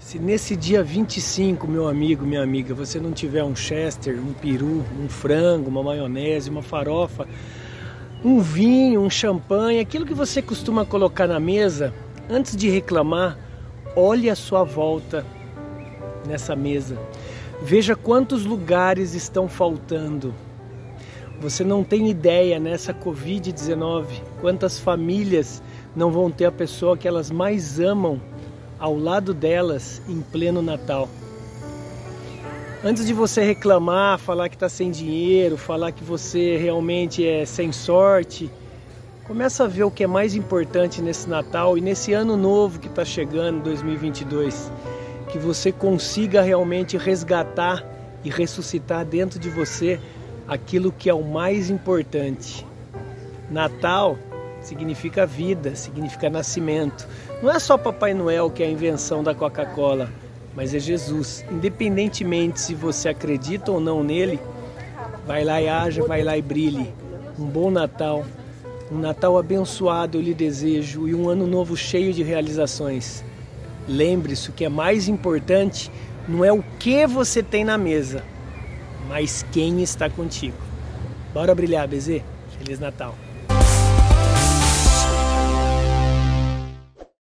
Se nesse dia 25, meu amigo, minha amiga, você não tiver um chester, um peru, um frango, uma maionese, uma farofa, um vinho, um champanhe, aquilo que você costuma colocar na mesa, antes de reclamar, olhe a sua volta nessa mesa. Veja quantos lugares estão faltando. Você não tem ideia nessa Covid-19 quantas famílias não vão ter a pessoa que elas mais amam ao lado delas em pleno Natal. Antes de você reclamar, falar que está sem dinheiro, falar que você realmente é sem sorte, começa a ver o que é mais importante nesse Natal e nesse ano novo que está chegando, 2022, que você consiga realmente resgatar e ressuscitar dentro de você aquilo que é o mais importante. Natal significa vida, significa nascimento. Não é só Papai Noel que é a invenção da Coca-Cola, mas é Jesus. Independentemente se você acredita ou não nele, vai lá e haja, vai lá e brilhe. Um bom Natal, um Natal abençoado eu lhe desejo e um ano novo cheio de realizações. Lembre-se, que é mais importante não é o que você tem na mesa, mas quem está contigo. Bora brilhar, Bezê. Feliz Natal.